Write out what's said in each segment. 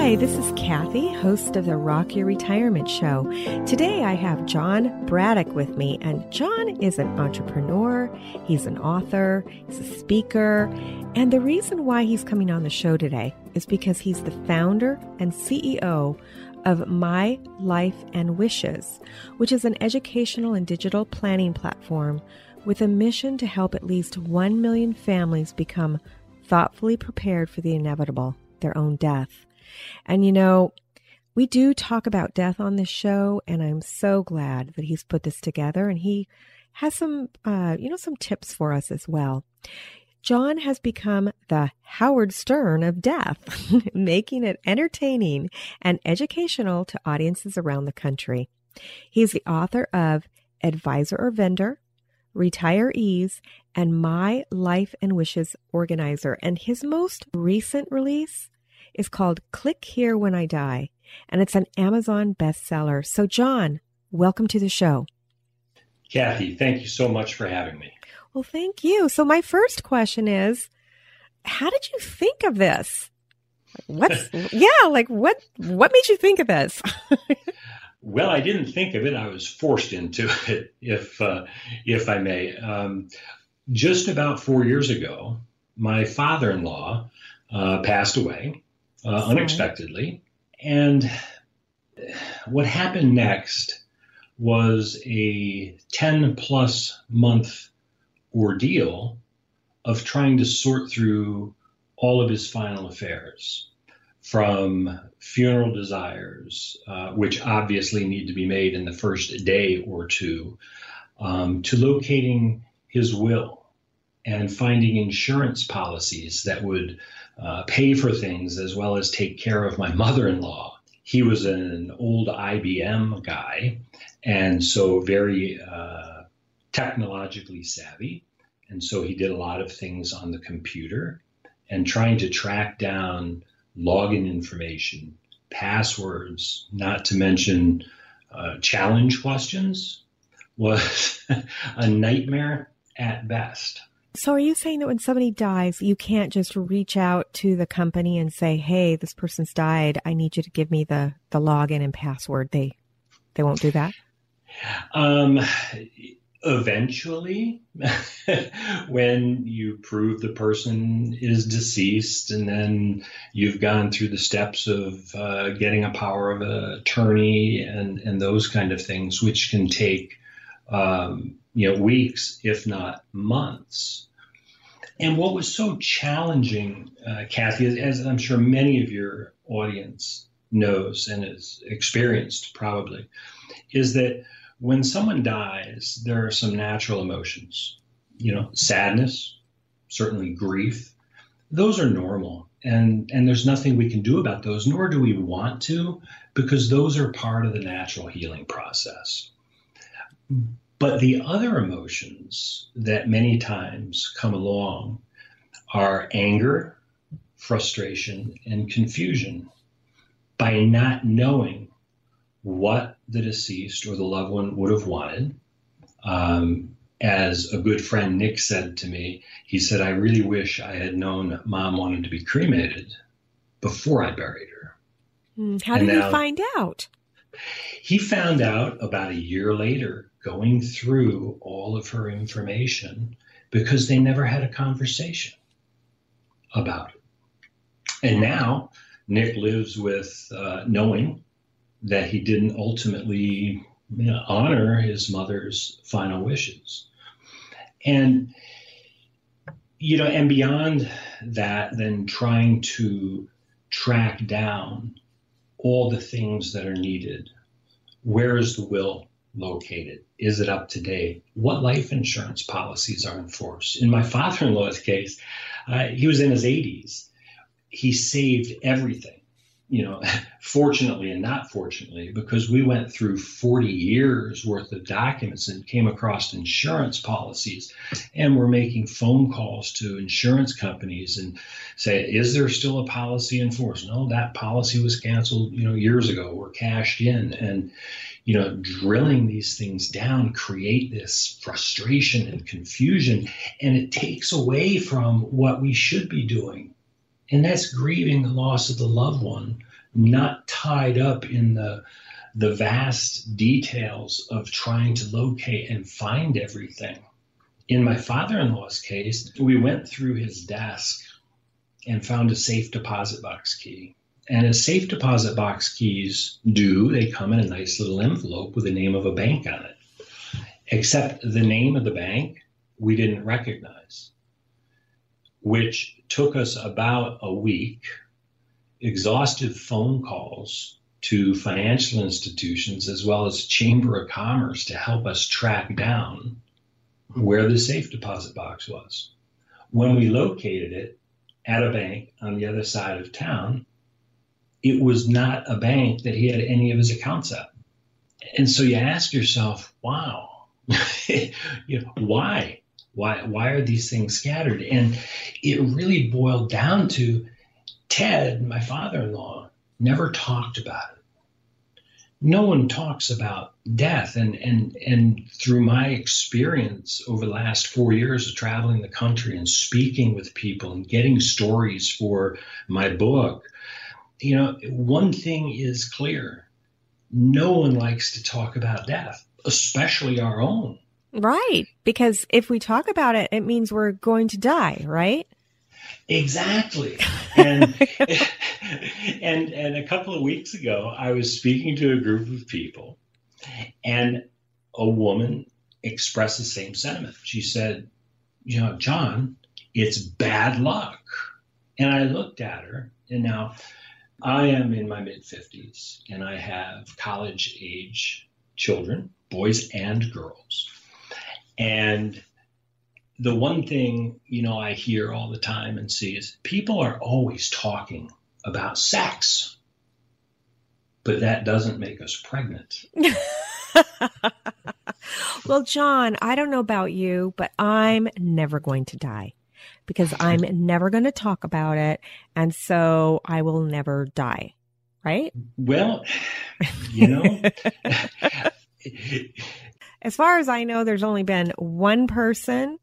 Hi, this is Kathy, host of the Rock Your Retirement Show. Today I have John Braddock with me, and John is an entrepreneur, he's an author, he's a speaker, and the reason why he's coming on the show today is because he's the founder and CEO of My Life and Wishes, which is an educational and digital planning platform with a mission to help at least 1 million families become thoughtfully prepared for the inevitable, their own death. And you know, we do talk about death on this show, and I'm so glad that he's put this together and he has some, uh, you know, some tips for us as well. John has become the Howard Stern of death, making it entertaining and educational to audiences around the country. He's the author of Advisor or Vendor, Retirees, and My Life and Wishes Organizer. And his most recent release is called Click Here When I Die, and it's an Amazon bestseller. So, John, welcome to the show. Kathy, thank you so much for having me. Well, thank you. So, my first question is how did you think of this? What's, yeah, like what, what made you think of this? well, I didn't think of it. I was forced into it, if, uh, if I may. Um, just about four years ago, my father in law uh, passed away uh, unexpectedly. And what happened next was a 10 plus month ordeal of trying to sort through all of his final affairs from funeral desires, uh, which obviously need to be made in the first day or two, um, to locating his will and finding insurance policies that would uh, pay for things as well as take care of my mother in law. He was an old IBM guy, and so very uh, technologically savvy. And so he did a lot of things on the computer and trying to track down login information, passwords, not to mention uh, challenge questions, was a nightmare at best. So, are you saying that when somebody dies, you can't just reach out to the company and say, "Hey, this person's died. I need you to give me the the login and password." They they won't do that. Um, eventually, when you prove the person is deceased, and then you've gone through the steps of uh, getting a power of attorney and and those kind of things, which can take um, you know weeks, if not months and what was so challenging, uh, Kathy, as I'm sure many of your audience knows and has experienced probably, is that when someone dies, there are some natural emotions. You know, sadness, certainly grief. Those are normal. And, and there's nothing we can do about those, nor do we want to, because those are part of the natural healing process. But the other emotions that many times come along are anger, frustration, and confusion by not knowing what the deceased or the loved one would have wanted. Um, as a good friend Nick said to me, he said, I really wish I had known mom wanted to be cremated before I buried her. Hmm, how and did now, he find out? He found out about a year later going through all of her information because they never had a conversation about it. And now Nick lives with uh, knowing that he didn't ultimately you know, honor his mother's final wishes. And, you know, and beyond that, then trying to track down all the things that are needed. Where is the will? located? Is it up to date? What life insurance policies are enforced? In my father in law's case, uh, he was in his 80s. He saved everything, you know, fortunately and not fortunately, because we went through 40 years worth of documents and came across insurance policies. And we're making phone calls to insurance companies and say, is there still a policy in force? No, that policy was canceled, you know, years ago or cashed in. And, you know, drilling these things down create this frustration and confusion, and it takes away from what we should be doing. And that's grieving the loss of the loved one, not tied up in the the vast details of trying to locate and find everything. In my father-in-law's case, we went through his desk and found a safe deposit box key. And as safe deposit box keys do, they come in a nice little envelope with the name of a bank on it. Except the name of the bank we didn't recognize, which took us about a week, exhaustive phone calls to financial institutions as well as Chamber of Commerce to help us track down where the safe deposit box was. When we located it at a bank on the other side of town, it was not a bank that he had any of his accounts at. And so you ask yourself, wow, you know, why? Why, why are these things scattered? And it really boiled down to Ted, my father in law, never talked about it. No one talks about death. And, and, and through my experience over the last four years of traveling the country and speaking with people and getting stories for my book, you know, one thing is clear no one likes to talk about death, especially our own. Right. Because if we talk about it, it means we're going to die, right? Exactly. And and and a couple of weeks ago, I was speaking to a group of people, and a woman expressed the same sentiment. She said, "You know, John, it's bad luck." And I looked at her, and now I am in my mid 50s, and I have college age children, boys and girls. And the one thing, you know, I hear all the time and see is people are always talking about sex, but that doesn't make us pregnant. well, John, I don't know about you, but I'm never going to die because I'm never going to talk about it. And so I will never die. Right? Well, you know, as far as I know, there's only been one person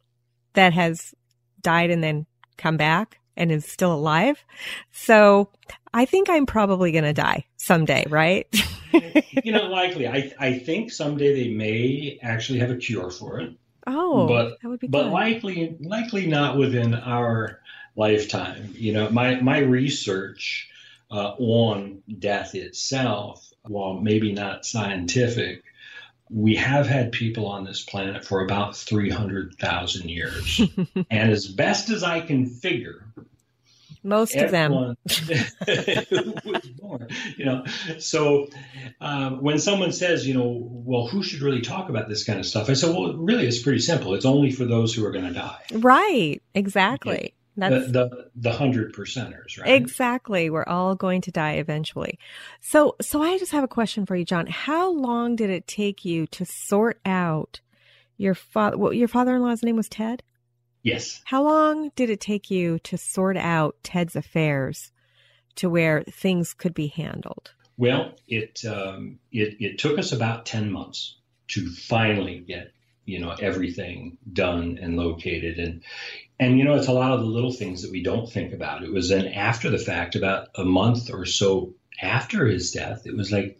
that has died and then come back and is still alive. So I think I'm probably going to die someday, right? you know, likely. I, I think someday they may actually have a cure for it. Oh, but, that would be but good. likely, likely not within our lifetime. You know, my, my research uh, on death itself, while maybe not scientific, we have had people on this planet for about 300,000 years. and as best as I can figure, most of them was born, you know. So um, when someone says, you know, well, who should really talk about this kind of stuff? I say, well, really, it's pretty simple. It's only for those who are going to die. Right. Exactly. That's the, the the hundred percenters, right? Exactly. We're all going to die eventually. So so I just have a question for you, John. How long did it take you to sort out your father well, your father in law's name was Ted? Yes. How long did it take you to sort out Ted's affairs to where things could be handled? Well, it um, it it took us about ten months to finally get you know everything done and located. And and you know it's a lot of the little things that we don't think about. It was then after the fact about a month or so after his death it was like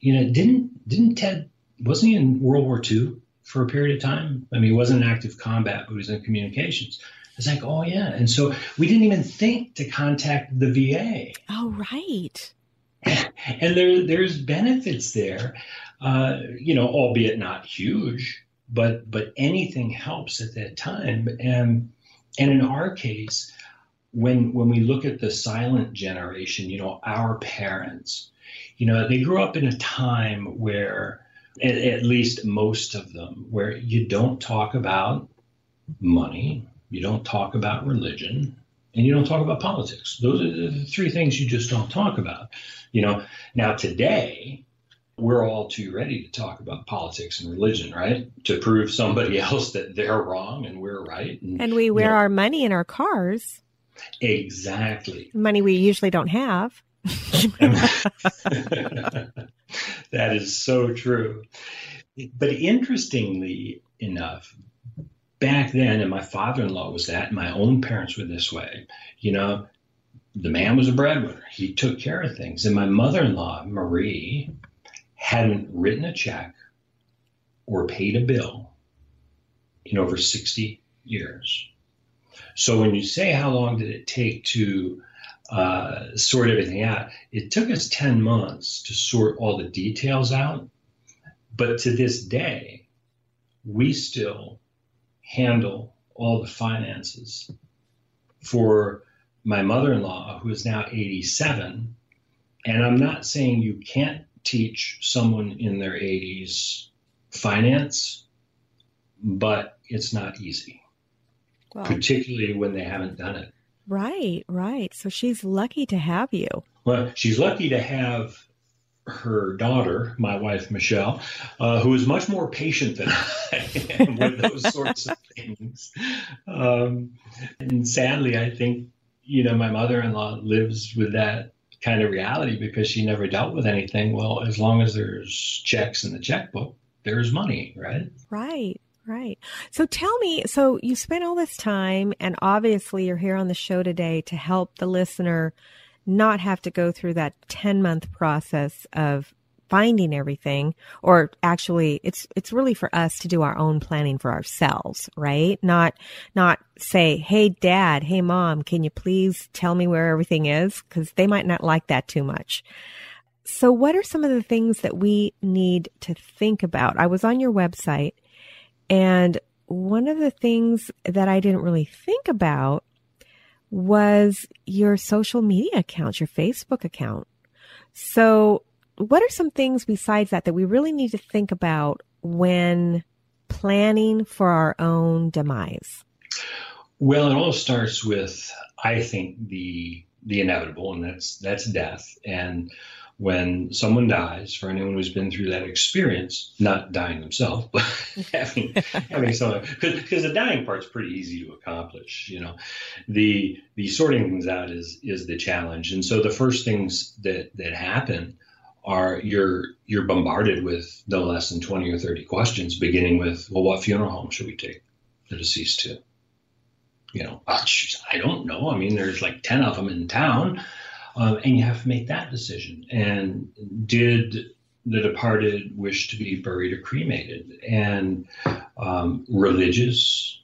you know didn't didn't ted wasn't he in world war ii for a period of time? I mean he wasn't in active combat but he was in communications. It's like oh yeah. And so we didn't even think to contact the va oh right. And there there's benefits there. Uh, you know albeit not huge but but anything helps at that time. And and in our case when when we look at the silent generation you know our parents you know they grew up in a time where at, at least most of them where you don't talk about money you don't talk about religion and you don't talk about politics. Those are the three things you just don't talk about. You know now today we're all too ready to talk about politics and religion, right? To prove somebody else that they're wrong and we're right. And, and we wear you know, our money in our cars. Exactly. Money we usually don't have. that is so true. But interestingly enough, back then, and my father in law was that, and my own parents were this way, you know, the man was a breadwinner. He took care of things. And my mother in law, Marie, hadn't written a check or paid a bill in over 60 years. So when you say how long did it take to uh, sort everything out, it took us 10 months to sort all the details out. But to this day, we still handle all the finances for my mother in law, who is now 87. And I'm not saying you can't teach someone in their 80s finance, but it's not easy, particularly when they haven't done it. Right, right. So she's lucky to have you. Well, she's lucky to have her daughter, my wife Michelle, uh, who is much more patient than I am with those sorts of things. Um, and sadly, I think you know my mother-in-law lives with that kind of reality because she never dealt with anything. Well, as long as there's checks in the checkbook, there's money, right? Right. Right. So tell me, so you spent all this time and obviously you're here on the show today to help the listener not have to go through that 10 month process of finding everything or actually it's it's really for us to do our own planning for ourselves right? Not not say hey dad hey mom can you please tell me where everything is? Cuz they might not like that too much. So what are some of the things that we need to think about? I was on your website and one of the things that i didn't really think about was your social media account, your Facebook account. So, what are some things besides that that we really need to think about when planning for our own demise? Well, it all starts with, I think, the the inevitable, and that's that's death. And when someone dies, for anyone who's been through that experience, not dying themselves, but having having someone because the dying part's pretty easy to accomplish. You know, the the sorting things out is is the challenge. And so the first things that that happen are you're you're bombarded with no less than 20 or 30 questions beginning with well what funeral home should we take the deceased to you know oh, i don't know i mean there's like 10 of them in town um, and you have to make that decision. And did the departed wish to be buried or cremated? And um, religious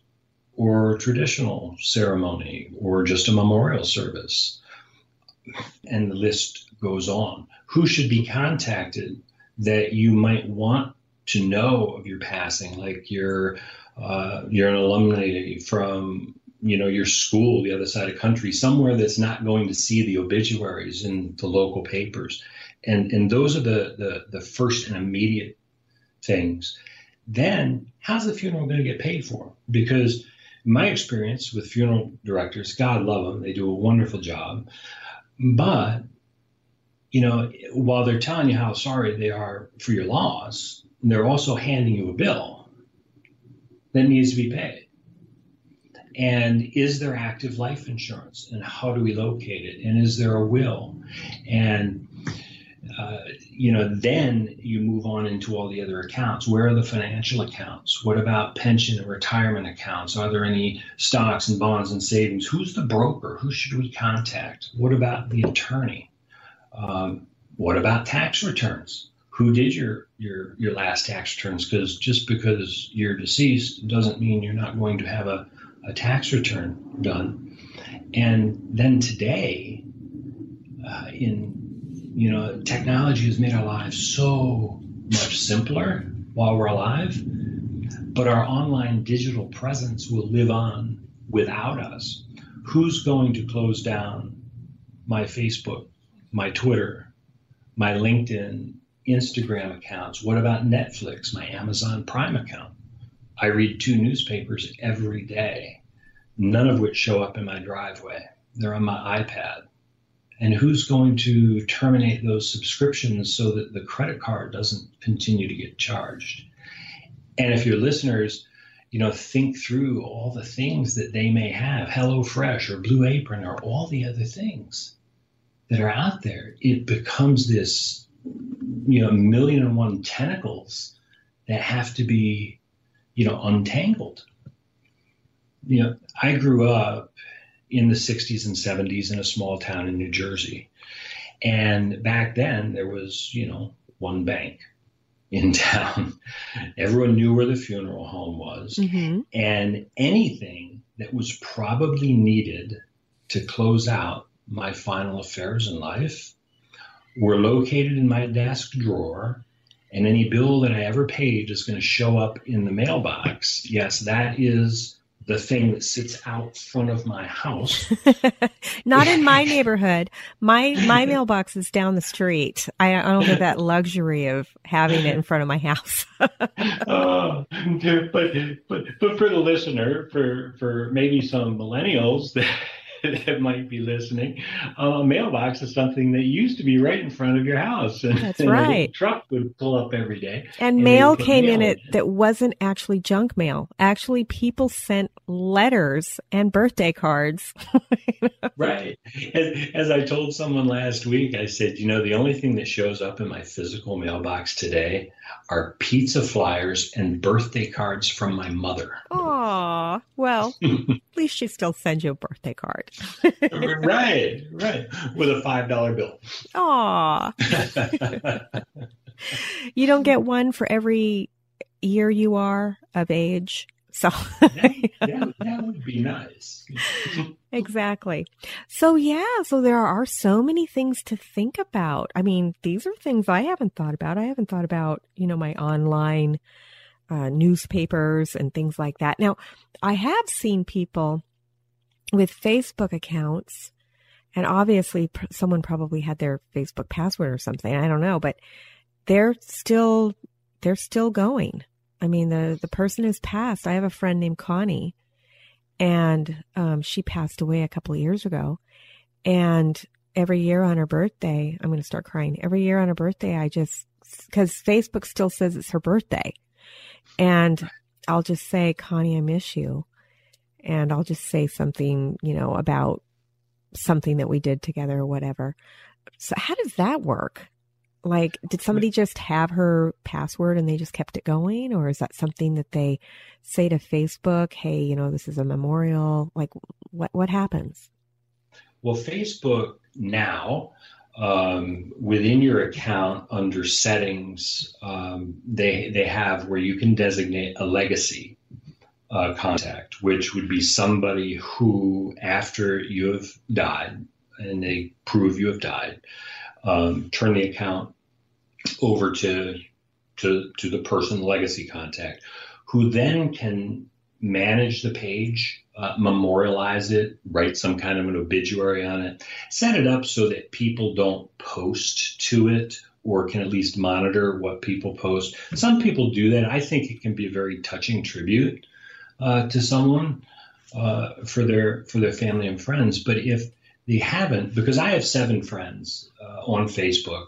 or traditional ceremony or just a memorial service? And the list goes on. Who should be contacted that you might want to know of your passing, like you're uh, you're an alumni from you know your school the other side of country somewhere that's not going to see the obituaries in the local papers. And and those are the the, the first and immediate things. Then how's the funeral going to get paid for? Because my experience with funeral directors god love them they do a wonderful job but you know while they're telling you how sorry they are for your loss they're also handing you a bill that needs to be paid. And is there active life insurance? And how do we locate it? And is there a will? And uh, you know then you move on into all the other accounts. Where are the financial accounts? What about pension and retirement accounts? Are there any stocks and bonds and savings? Who's the broker? Who should we contact? What about the attorney? Um, what about tax returns? Who did your your your last tax returns? Because just because you're deceased doesn't mean you're not going to have a a tax return done. And then today, uh, in you know, technology has made our lives so much simpler while we're alive, but our online digital presence will live on without us. Who's going to close down my Facebook, my Twitter, my LinkedIn, Instagram accounts? What about Netflix, my Amazon Prime account? I read two newspapers every day, none of which show up in my driveway. They're on my iPad. And who's going to terminate those subscriptions so that the credit card doesn't continue to get charged? And if your listeners, you know, think through all the things that they may have, HelloFresh or Blue Apron or all the other things that are out there, it becomes this, you know, million and one tentacles that have to be you know, untangled. You know, I grew up in the 60s and 70s in a small town in New Jersey. And back then, there was, you know, one bank in town. Everyone knew where the funeral home was. Mm-hmm. And anything that was probably needed to close out my final affairs in life were located in my desk drawer. And any bill that I ever paid is going to show up in the mailbox. Yes, that is the thing that sits out front of my house. Not in my neighborhood. My my mailbox is down the street. I, I don't get that luxury of having it in front of my house. uh, but but but for the listener, for for maybe some millennials that might be listening, a mailbox is something that used to be right in front of your house. And, That's and right. truck would pull up every day. And, and mail came mail in it that wasn't actually junk mail. Actually, people sent letters and birthday cards. right. As, as I told someone last week, I said, you know, the only thing that shows up in my physical mailbox today are pizza flyers and birthday cards from my mother. Aw, well, at least she still sends you a birthday card. Right, right, with a five dollar bill. Aw. you don't get one for every year you are of age. So that, that, that, would be nice. exactly. So yeah, so there are so many things to think about. I mean, these are things I haven't thought about. I haven't thought about, you know, my online uh, newspapers and things like that. Now, I have seen people with Facebook accounts, and obviously pr- someone probably had their Facebook password or something. I don't know, but they're still they're still going. I mean, the, the person has passed. I have a friend named Connie and, um, she passed away a couple of years ago. And every year on her birthday, I'm going to start crying. Every year on her birthday, I just, cause Facebook still says it's her birthday. And I'll just say, Connie, I miss you. And I'll just say something, you know, about something that we did together or whatever. So how does that work? Like, did somebody just have her password and they just kept it going? Or is that something that they say to Facebook, hey, you know, this is a memorial? Like, what, what happens? Well, Facebook now, um, within your account under settings, um, they, they have where you can designate a legacy uh, contact, which would be somebody who, after you have died and they prove you have died, um, turn the account over to to to the person legacy contact, who then can manage the page, uh, memorialize it, write some kind of an obituary on it, set it up so that people don't post to it or can at least monitor what people post. Some people do that. I think it can be a very touching tribute uh, to someone uh, for their for their family and friends. But if they haven't, because I have seven friends uh, on Facebook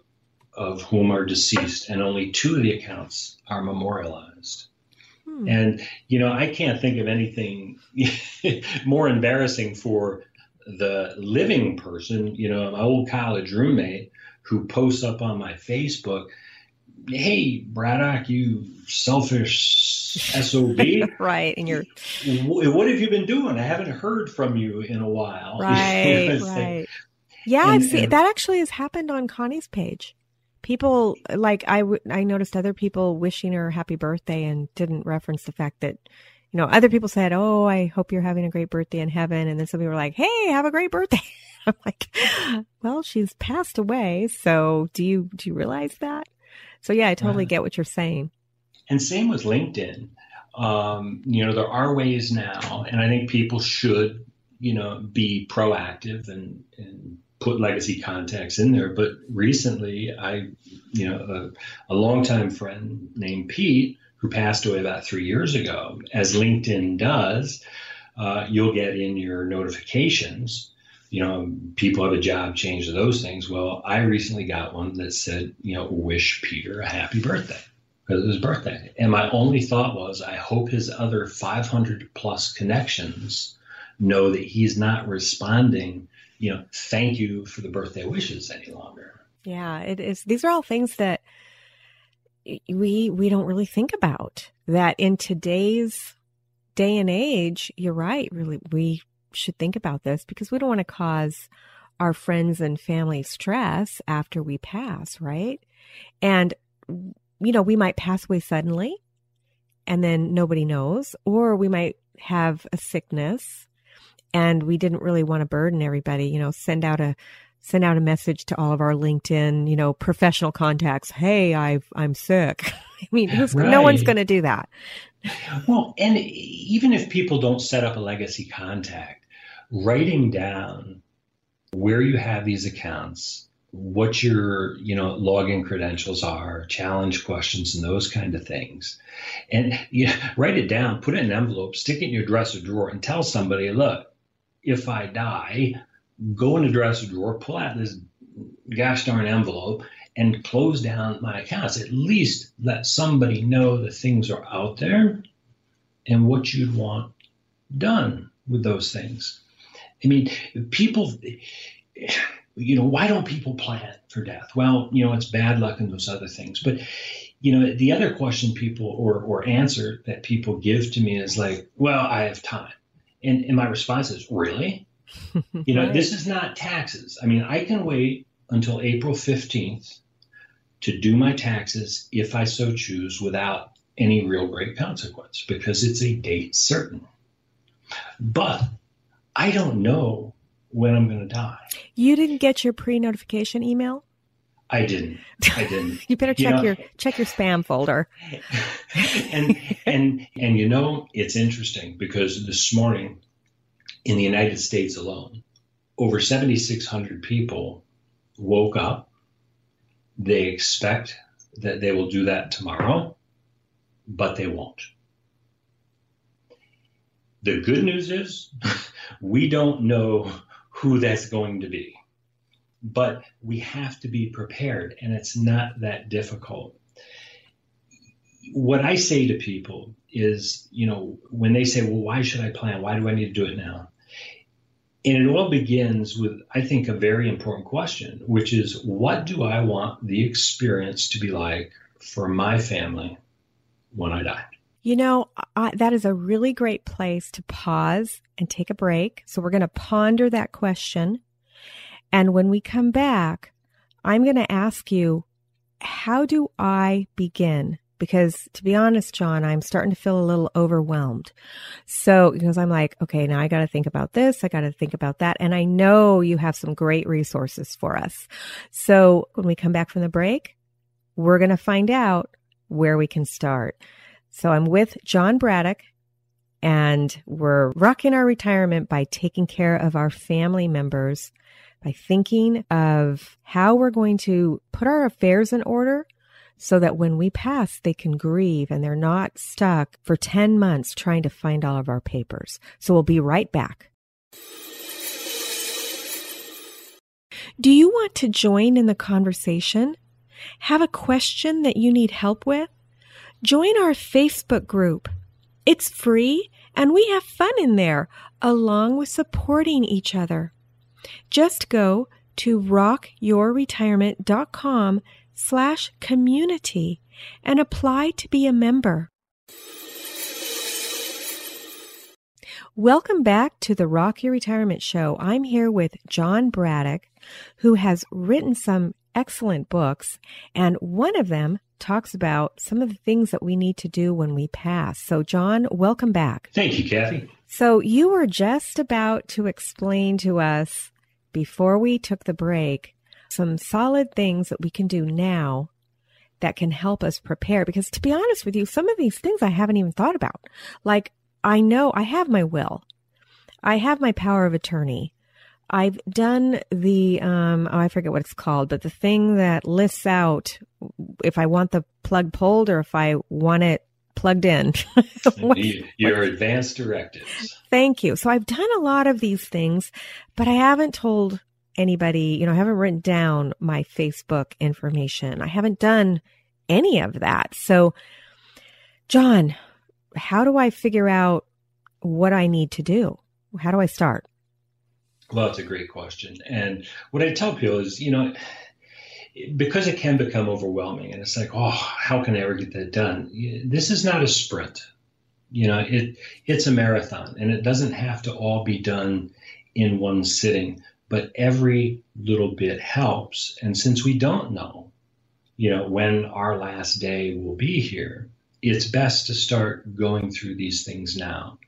of whom are deceased, and only two of the accounts are memorialized. Hmm. And, you know, I can't think of anything more embarrassing for the living person, you know, my old college roommate who posts up on my Facebook, hey, Braddock, you selfish SOB. right. And you're. What have you been doing? I haven't heard from you in a while. Right. right. Yeah, and, I've seen and, that actually has happened on Connie's page people like I, w- I noticed other people wishing her happy birthday and didn't reference the fact that you know other people said oh i hope you're having a great birthday in heaven and then some people were like hey have a great birthday i'm like well she's passed away so do you do you realize that so yeah i totally get what you're saying and same with linkedin um, you know there are ways now and i think people should you know be proactive and, and put legacy contacts in there. But recently, I, you know, a, a longtime friend named Pete, who passed away about three years ago, as LinkedIn does, uh, you'll get in your notifications. You know, people have a job change to those things. Well, I recently got one that said, you know, wish Peter a happy birthday because it was his birthday. And my only thought was, I hope his other 500 plus connections know that he's not responding you know, thank you for the birthday wishes any longer. Yeah, it is. These are all things that we we don't really think about. That in today's day and age, you're right. Really, we should think about this because we don't want to cause our friends and family stress after we pass, right? And, you know, we might pass away suddenly and then nobody knows, or we might have a sickness and we didn't really want to burden everybody, you know, send out a, send out a message to all of our LinkedIn, you know, professional contacts. Hey, I've, I'm sick. I mean, right. no one's going to do that. Well, and even if people don't set up a legacy contact, writing down where you have these accounts, what your you know login credentials are, challenge questions, and those kind of things, and you know, write it down, put it in an envelope, stick it in your dresser drawer, and tell somebody, look, if I die, go in the dresser drawer, pull out this gosh darn envelope, and close down my accounts. At least let somebody know the things are out there and what you'd want done with those things. I mean, people, you know, why don't people plan for death? Well, you know, it's bad luck and those other things. But, you know, the other question people or, or answer that people give to me is like, well, I have time. And, and my response is, really? you know, right. this is not taxes. I mean, I can wait until April 15th to do my taxes if I so choose without any real great consequence because it's a date certain. But I don't know when I'm going to die. You didn't get your pre-notification email? I didn't. I didn't. you better check you know, your check your spam folder. and and and you know it's interesting because this morning in the United States alone, over 7,600 people woke up. They expect that they will do that tomorrow, but they won't. The good news is we don't know who that's going to be, but we have to be prepared, and it's not that difficult. What I say to people is, you know, when they say, well, why should I plan? Why do I need to do it now? And it all begins with, I think, a very important question, which is what do I want the experience to be like for my family when I die? You know, I, that is a really great place to pause and take a break. So we're going to ponder that question. And when we come back, I'm going to ask you, how do I begin? Because to be honest, John, I'm starting to feel a little overwhelmed. So, because I'm like, okay, now I got to think about this. I got to think about that. And I know you have some great resources for us. So when we come back from the break, we're going to find out where we can start. So I'm with John Braddock and we're rocking our retirement by taking care of our family members, by thinking of how we're going to put our affairs in order so that when we pass, they can grieve and they're not stuck for 10 months trying to find all of our papers. So we'll be right back. Do you want to join in the conversation? Have a question that you need help with? Join our Facebook group. It's free and we have fun in there along with supporting each other. Just go to rockyourretirement.com slash community and apply to be a member. Welcome back to the Rock Your Retirement Show. I'm here with John Braddock, who has written some excellent books, and one of them talks about some of the things that we need to do when we pass. So, John, welcome back. Thank you, Kathy. So, you were just about to explain to us before we took the break some solid things that we can do now that can help us prepare. Because to be honest with you, some of these things I haven't even thought about. Like, I know I have my will, I have my power of attorney. I've done the, um, oh, I forget what it's called, but the thing that lists out if I want the plug pulled or if I want it plugged in. Your advanced directives. Thank you. So I've done a lot of these things, but I haven't told anybody, you know, I haven't written down my Facebook information. I haven't done any of that. So, John, how do I figure out what I need to do? How do I start? Well, that's a great question. And what I tell people is, you know, because it can become overwhelming and it's like, oh, how can I ever get that done? This is not a sprint. You know, it it's a marathon and it doesn't have to all be done in one sitting, but every little bit helps. And since we don't know, you know, when our last day will be here, it's best to start going through these things now.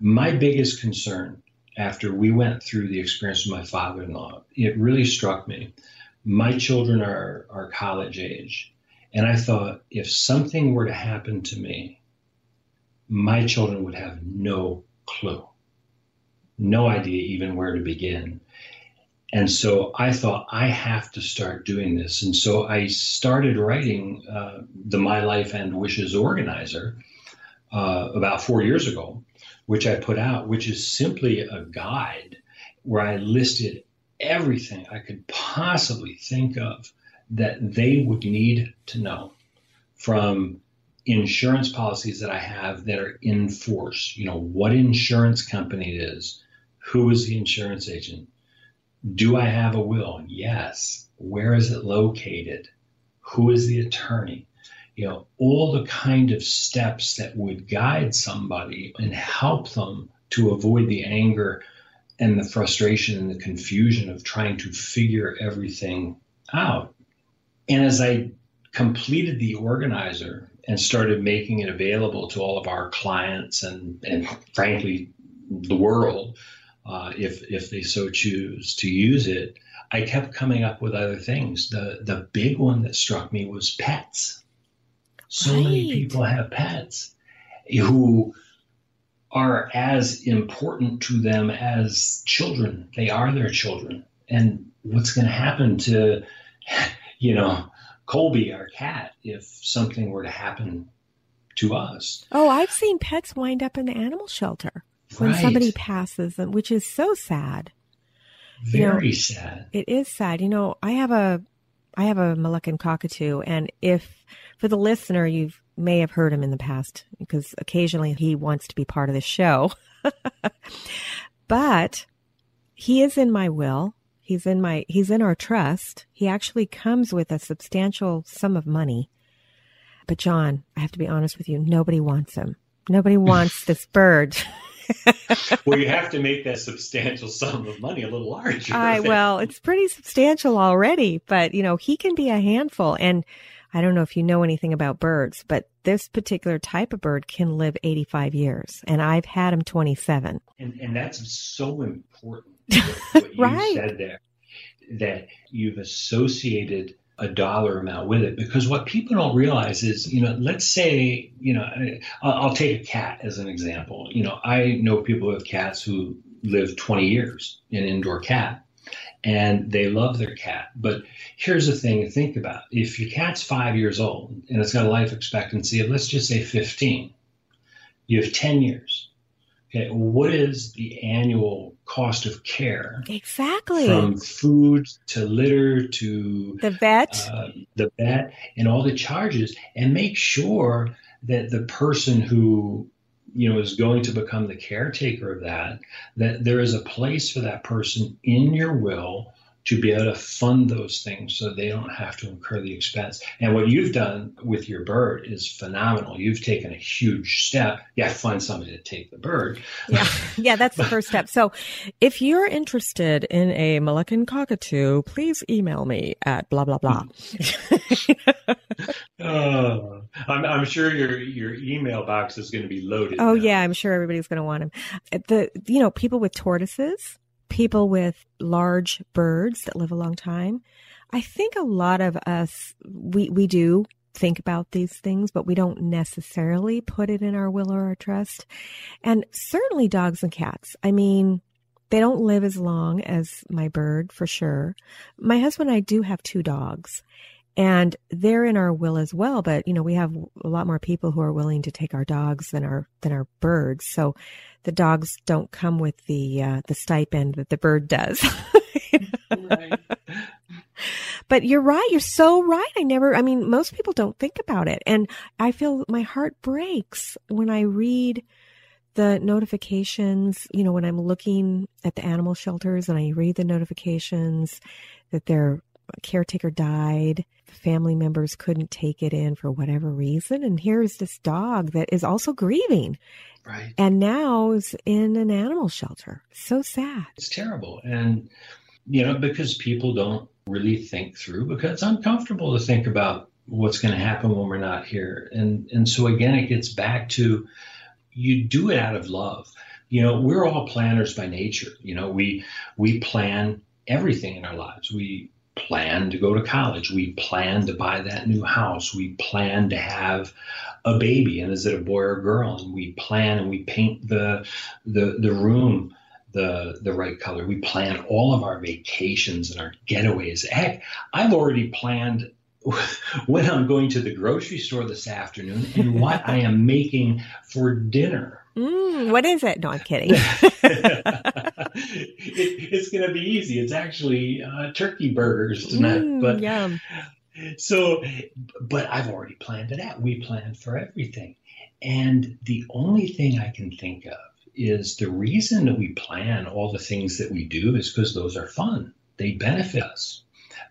My biggest concern after we went through the experience with my father in law, it really struck me. My children are, are college age. And I thought if something were to happen to me, my children would have no clue, no idea even where to begin. And so I thought I have to start doing this. And so I started writing uh, the My Life and Wishes organizer uh, about four years ago which I put out, which is simply a guide where I listed everything I could possibly think of that they would need to know from insurance policies that I have that are in force. You know, what insurance company it is, who is the insurance agent, do I have a will? Yes. Where is it located? Who is the attorney? You know, all the kind of steps that would guide somebody and help them to avoid the anger and the frustration and the confusion of trying to figure everything out. And as I completed the organizer and started making it available to all of our clients and, and frankly, the world, uh, if, if they so choose to use it, I kept coming up with other things. The, the big one that struck me was pets so right. many people have pets who are as important to them as children. They are their children. And what's going to happen to, you know, Colby, our cat, if something were to happen to us? Oh, I've seen pets wind up in the animal shelter when right. somebody passes them, which is so sad. Very you know, sad. It is sad. You know, I have a I have a Moluccan cockatoo, and if for the listener, you may have heard him in the past because occasionally he wants to be part of the show. but he is in my will. He's in my he's in our trust. He actually comes with a substantial sum of money. But John, I have to be honest with you, nobody wants him. Nobody wants this bird. well, you have to make that substantial sum of money a little larger. I well, it's pretty substantial already, but you know, he can be a handful and I don't know if you know anything about birds, but this particular type of bird can live 85 years, and I've had him 27. And, and that's so important. What you right. said there, that you've associated a dollar amount with it. Because what people don't realize is you know let's say you know I'll, take a cat as an example. You know i know people with cats who live 20 years an indoor cat and they love their cat. But here's the thing to think about. If your cat's five years old and it's got a life expectancy of let's just say 15 you have 10 years Okay, what is the annual cost of care? Exactly. From food to litter to the vet, uh, the vet, and all the charges, and make sure that the person who you know is going to become the caretaker of that that there is a place for that person in your will to be able to fund those things so they don't have to incur the expense. And what you've done with your bird is phenomenal. You've taken a huge step. You have to find somebody to take the bird. Yeah, yeah, that's the first step. So if you're interested in a Moluccan cockatoo, please email me at blah, blah, blah. uh, I'm, I'm sure your, your email box is going to be loaded. Oh, now. yeah, I'm sure everybody's going to want them. The, you know, people with tortoises, people with large birds that live a long time. I think a lot of us, we, we do think about these things, but we don't necessarily put it in our will or our trust. And certainly dogs and cats. I mean, they don't live as long as my bird for sure. My husband and I do have two dogs and their in our will as well. But, you know, we have a lot more people who are willing to take our dogs than our, than our birds. So the dogs don't come with the uh, the stipend that the bird does. right. But you're right. You're so right. I never, I mean, most people don't think about it. And I feel my heart breaks when I read the notifications, you know, when I'm looking at the animal shelters and I read the notifications that they're caretaker died. The family members couldn't take it in for whatever reason. And here's this dog that is also grieving. Right. And now is in an animal shelter. So sad. It's terrible. And, you know, because people don't really think through because it's uncomfortable to think about what's going to happen when we're not here. And and so again it gets back to you do it out of love. You know, we're all planners by nature. You know, we we plan everything in our lives. We plan to go to college. We plan to buy that new house. We plan to have a baby and is it a boy or a girl? And we plan and we paint the the the room the the right color. We plan all of our vacations and our getaways. Heck, I've already planned when I'm going to the grocery store this afternoon and what I am making for dinner. Mm, what is it? No, I'm kidding. it, it's going to be easy. It's actually uh, turkey burgers tonight. Mm, but yum. so, but I've already planned it out. We planned for everything. And the only thing I can think of is the reason that we plan all the things that we do is because those are fun. They benefit us.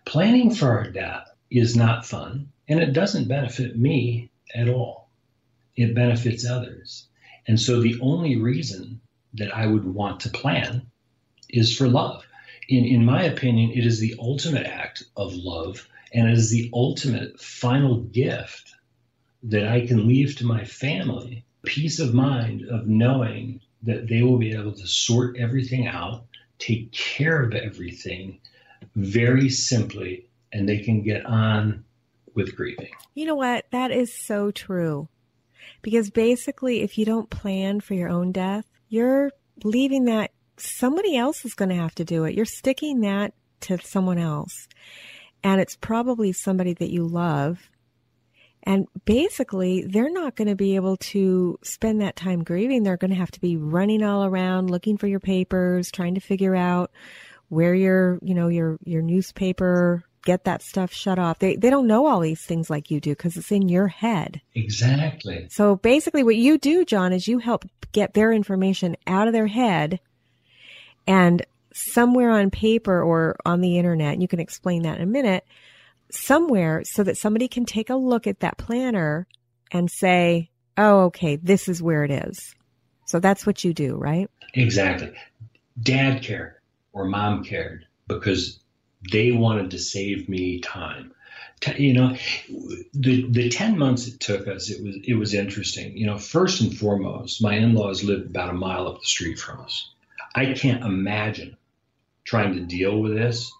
Planning for our death is not fun and it doesn't benefit me at all. It benefits others. And so the only reason that I would want to plan is for love. In, in my opinion, it is the ultimate act of love and it is the ultimate final gift that I can leave to my family peace of mind of knowing that they will be able to sort everything out, take care of everything very simply, and they can get on with grieving. You know what? That is so true. Because basically, if you don't plan for your own death, you're leaving that somebody else is going to have to do it. You're sticking that to someone else. And it's probably somebody that you love. And basically, they're not going to be able to spend that time grieving. They're going to have to be running all around looking for your papers, trying to figure out where your, you know, your, your newspaper get that stuff shut off. They they don't know all these things like you do because it's in your head. Exactly. So basically what you do, John, is you help get their information out of their head and somewhere on paper or on the internet, you can explain that in a minute, somewhere so that somebody can take a look at that planner and say, "Oh, okay, this is where it is." So that's what you do, right? Exactly. Dad cared or mom cared because they wanted to save me time you know the the 10 months it took us it was it was interesting you know first and foremost my in-laws lived about a mile up the street from us i can't imagine trying to deal with this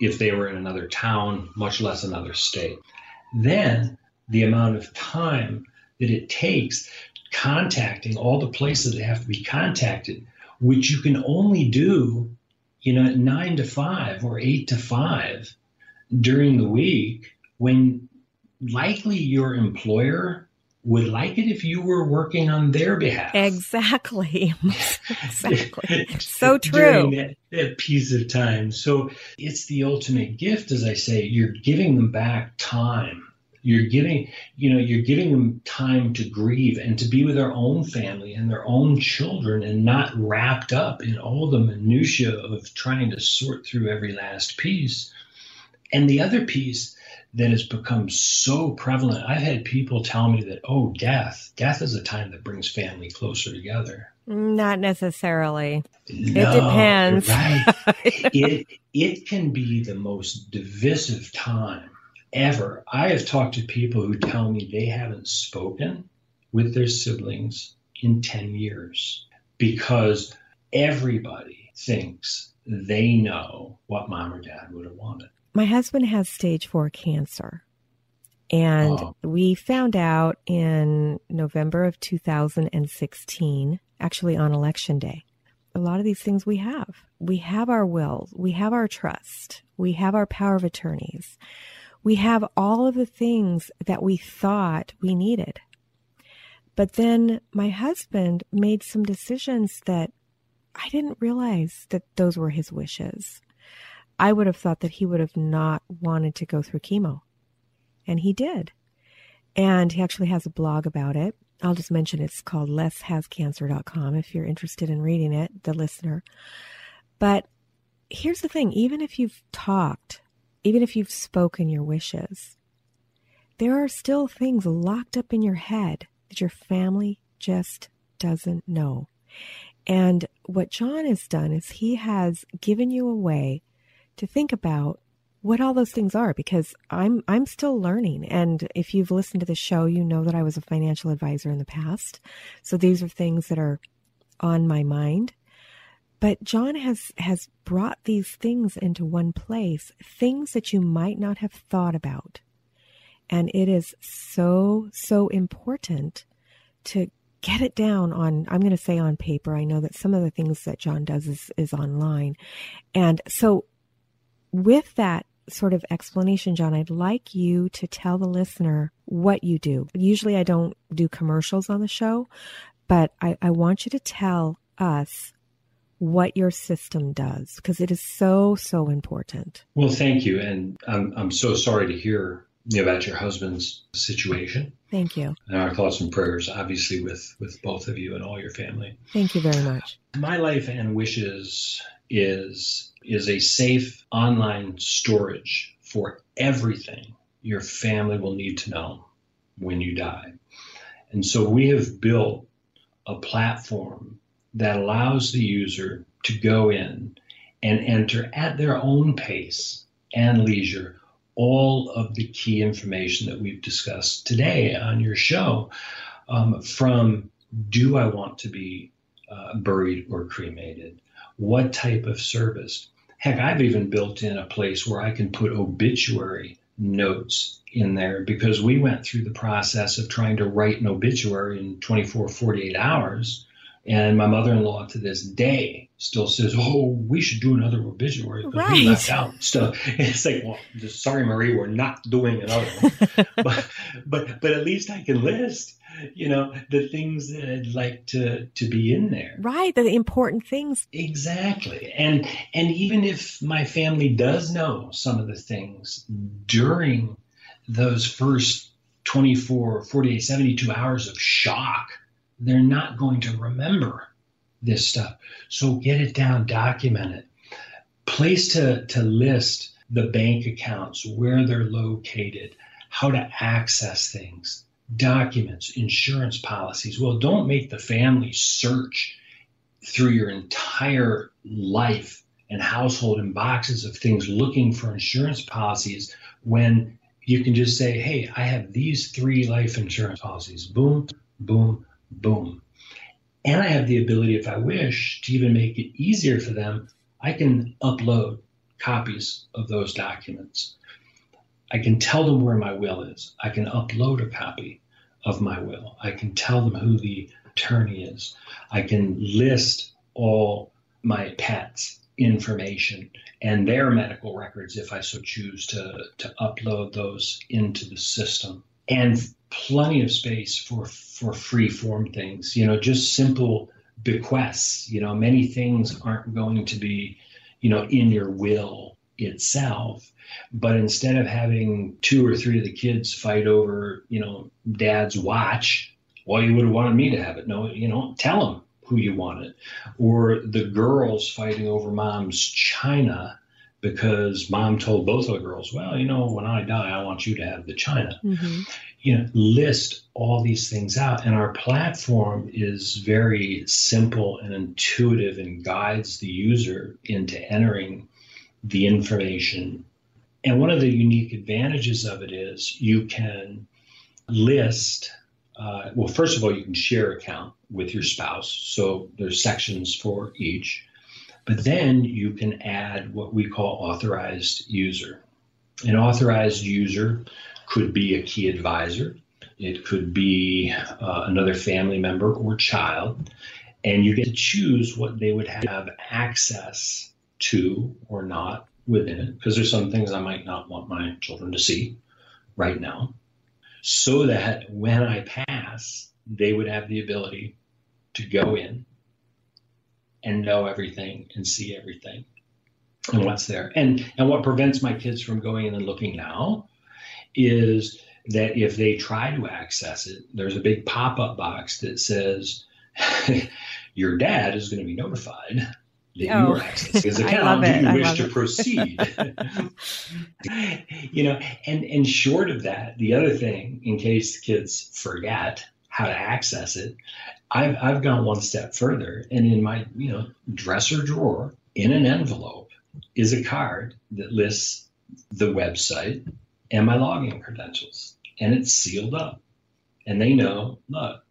if they were in another town much less another state. Then the amount of time that it takes contacting all the places that have to be contacted which you can only do you know, at nine to five or eight to five during the week when likely your employer would like it if you were working on their behalf. Exactly. exactly. so true. That, that, piece of time. So it's the ultimate gift, as I say. You're giving them back time you're giving you know you're giving them time to grieve and to be with their own family and their own children and not wrapped up in all the minutia of trying to sort through every last piece and the other piece that has become so prevalent. I've had people tell me that oh death death is a time that brings family closer together. Not necessarily. No, it depends. right. It it can be the most divisive time ever. I have talked to people who tell me they haven't spoken with their siblings in 10 years because everybody thinks they know what mom or dad would have wanted. My husband has stage four cancer. And oh. we found out in November of 2016, actually on election day. A lot of these things we have. We have our will, we have our trust, we have our power of attorneys, we have all of the things that we thought we needed. But then my husband made some decisions that I didn't realize that those were his wishes. I would have thought that he would have not wanted to go through chemo. And he did. And he actually has a blog about it. I'll just mention it's called leshascancer.com if you're interested in reading it, the listener. But here's the thing even if you've talked even if you've spoken your wishes, there are still things locked up in your head that your family just doesn't know. And what John has done is he has given you a way to think about what all those things are because I'm I'm still learning and if you've listened to the show you know that I was a financial advisor in the past. So these are things that are on my mind. But John has has brought these things into one place, things that you might not have thought about. And it is so so important to get it down on i'm going to say on paper i know that some of the things that john does is, is online and so with that sort of explanation john i'd like you to tell the listener what you do usually i don't do commercials on the show but i, I want you to tell us what your system does because it is so so important well thank you and i'm, I'm so sorry to hear about your husband's situation. Thank you. And our thoughts and prayers, obviously, with with both of you and all your family. Thank you very much. My life and wishes is is a safe online storage for everything your family will need to know when you die. And so we have built a platform that allows the user to go in and enter at their own pace and leisure all of the key information that we've discussed today on your show um, from do I want to be uh, buried or cremated? What type of service? Heck, I've even built in a place where I can put obituary notes in there because we went through the process of trying to write an obituary in 24, 48 hours and my mother-in-law to this day still says, "Oh, we should do another obituary because right. we left out stuff." it's like, well, sorry, Marie, we're not doing another one. but but but at least I can list, you know, the things that I'd like to to be in there. Right, the important things. Exactly, and and even if my family does know some of the things during those first 24, 48, 72 hours of shock they're not going to remember this stuff. So get it down, document it. Place to, to list the bank accounts, where they're located, how to access things, documents, insurance policies. Well, don't make the family search through your entire life and household and boxes of things looking for insurance policies when you can just say, hey, I have these three life insurance policies. Boom, boom, boom. And I have the ability, if I wish, to even make it easier for them. I can upload copies of those documents. I can tell them where my will is. I can upload a copy of my will. I can tell them who the attorney is. I can list all my pets' information and their medical records if I so choose to, to upload those into the system. And plenty of space for for free form things you know just simple bequests you know many things aren't going to be you know in your will itself. But instead of having two or three of the kids fight over you know dad's watch well you would have wanted me to have it. No you know tell them who you want it or the girls fighting over mom's china because mom told both of the girls, well, you know, when I die, I want you to have the china. Mm-hmm. You know, list all these things out. And our platform is very simple and intuitive and guides the user into entering the information. And one of the unique advantages of it is you can list. Uh, well, first of all, you can share account with your spouse. So there's sections for each. But then you can add what we call authorized user. An authorized user could be a key advisor, it could be uh, another family member or child, and you get to choose what they would have access to or not within it, because there's some things I might not want my children to see right now, so that when I pass, they would have the ability to go in and know everything and see everything and what's there. And and what prevents my kids from going in and looking now is that if they try to access it, there's a big pop-up box that says your dad is going to be notified that oh, you are accessing his account. Do you I wish to it. proceed? you know, and and short of that, the other thing, in case kids forget how to access it, I've I've gone one step further, and in my you know dresser drawer in an envelope is a card that lists the website and my login credentials, and it's sealed up, and they know, look,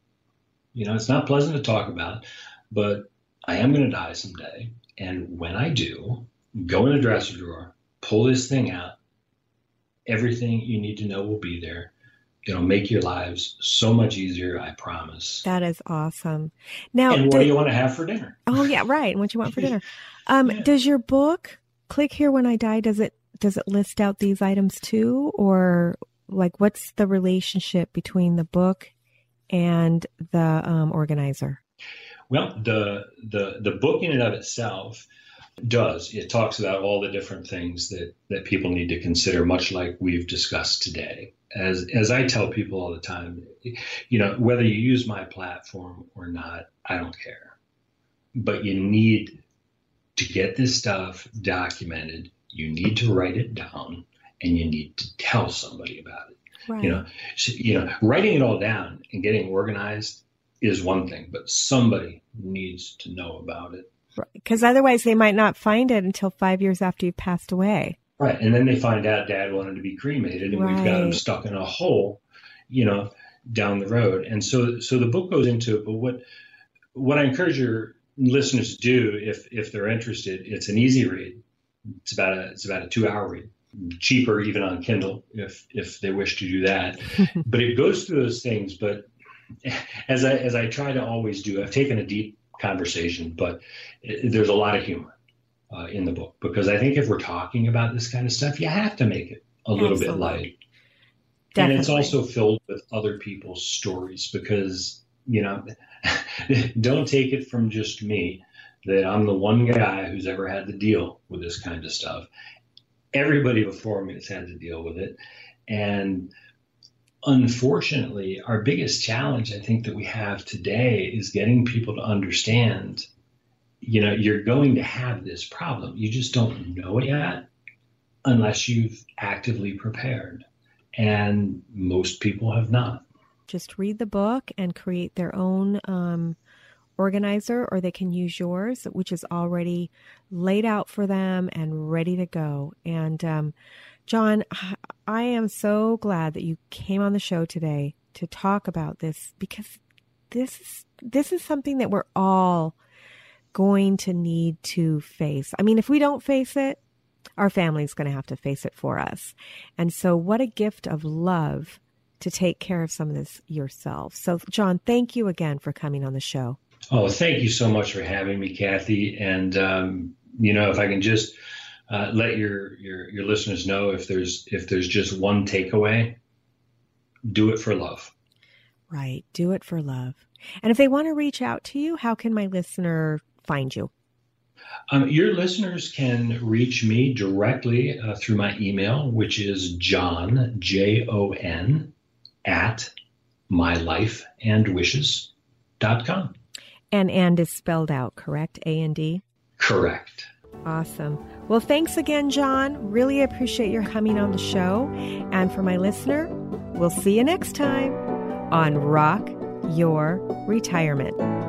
you know, it's not pleasant to talk about, but I am going to die someday. And when I do, go in the dresser drawer, pull this thing out. Everything you need to know will be there. It'll make your lives so much easier, I promise. That is awesome. Now, and what do you want to have for dinner? Oh yeah, right. And what you want for dinner. Um, yeah. Does your book "Click Here When I Die" does it does it list out these items too, or like what's the relationship between the book and the um, organizer? Well, the the the book in and of itself does. It talks about all the different things that that people need to consider, much like we've discussed today. As as I tell people all the time, you know, whether you use my platform or not, I don't care. But you need to get this stuff documented. You need to write it down, and you need to tell somebody about it. Right. You know, so, you know, writing it all down and getting organized is one thing, but somebody needs to know about it. Because otherwise, they might not find it until five years after you've passed away. Right. And then they find out dad wanted to be cremated and right. we've got him stuck in a hole, you know, down the road. And so, so the book goes into it. But what, what I encourage your listeners to do, if, if they're interested, it's an easy read. It's about a, it's about a two hour read cheaper even on Kindle if if they wish to do that. but it goes through those things. But as I as I try to always do, I've taken a deep conversation, but it, there's a lot of humor uh, in the book because I think if we're talking about this kind of stuff, you have to make it a little Absolutely. bit light. Definitely. And it's also filled with other people's stories because you know, don't take it from just me that I'm the one guy who's ever had to deal with this kind of stuff. Everybody before me has had to deal with it, and unfortunately, our biggest challenge I think that we have today is getting people to understand, you know, you're going to have this problem. You just don't know it yet unless you've actively prepared. And most people have not. Just read the book and create their own um, organizer, or they can use yours, which is already laid out for them and ready to go. And um, John, I am so glad that you came on the show today to talk about this because this is this is something that we're all going to need to face. I mean, if we don't face it, our family's going to have to face it for us. And so what a gift of love to take care of some of this yourself. So John, thank you again for coming on the show. Oh, thank you so much for having me, Kathy. And um, you know, if I can just uh, let your, your your listeners know if there's if there's just one takeaway, do it for love. Right, do it for love. And if they want to reach out to you, how can my listener find you? Um, your listeners can reach me directly uh, through my email, which is John J O N at mylifeandwishes.com. And and is spelled out, correct? A and D? Correct. Awesome. Well, thanks again, John. Really appreciate your coming on the show. And for my listener, we'll see you next time on Rock Your Retirement.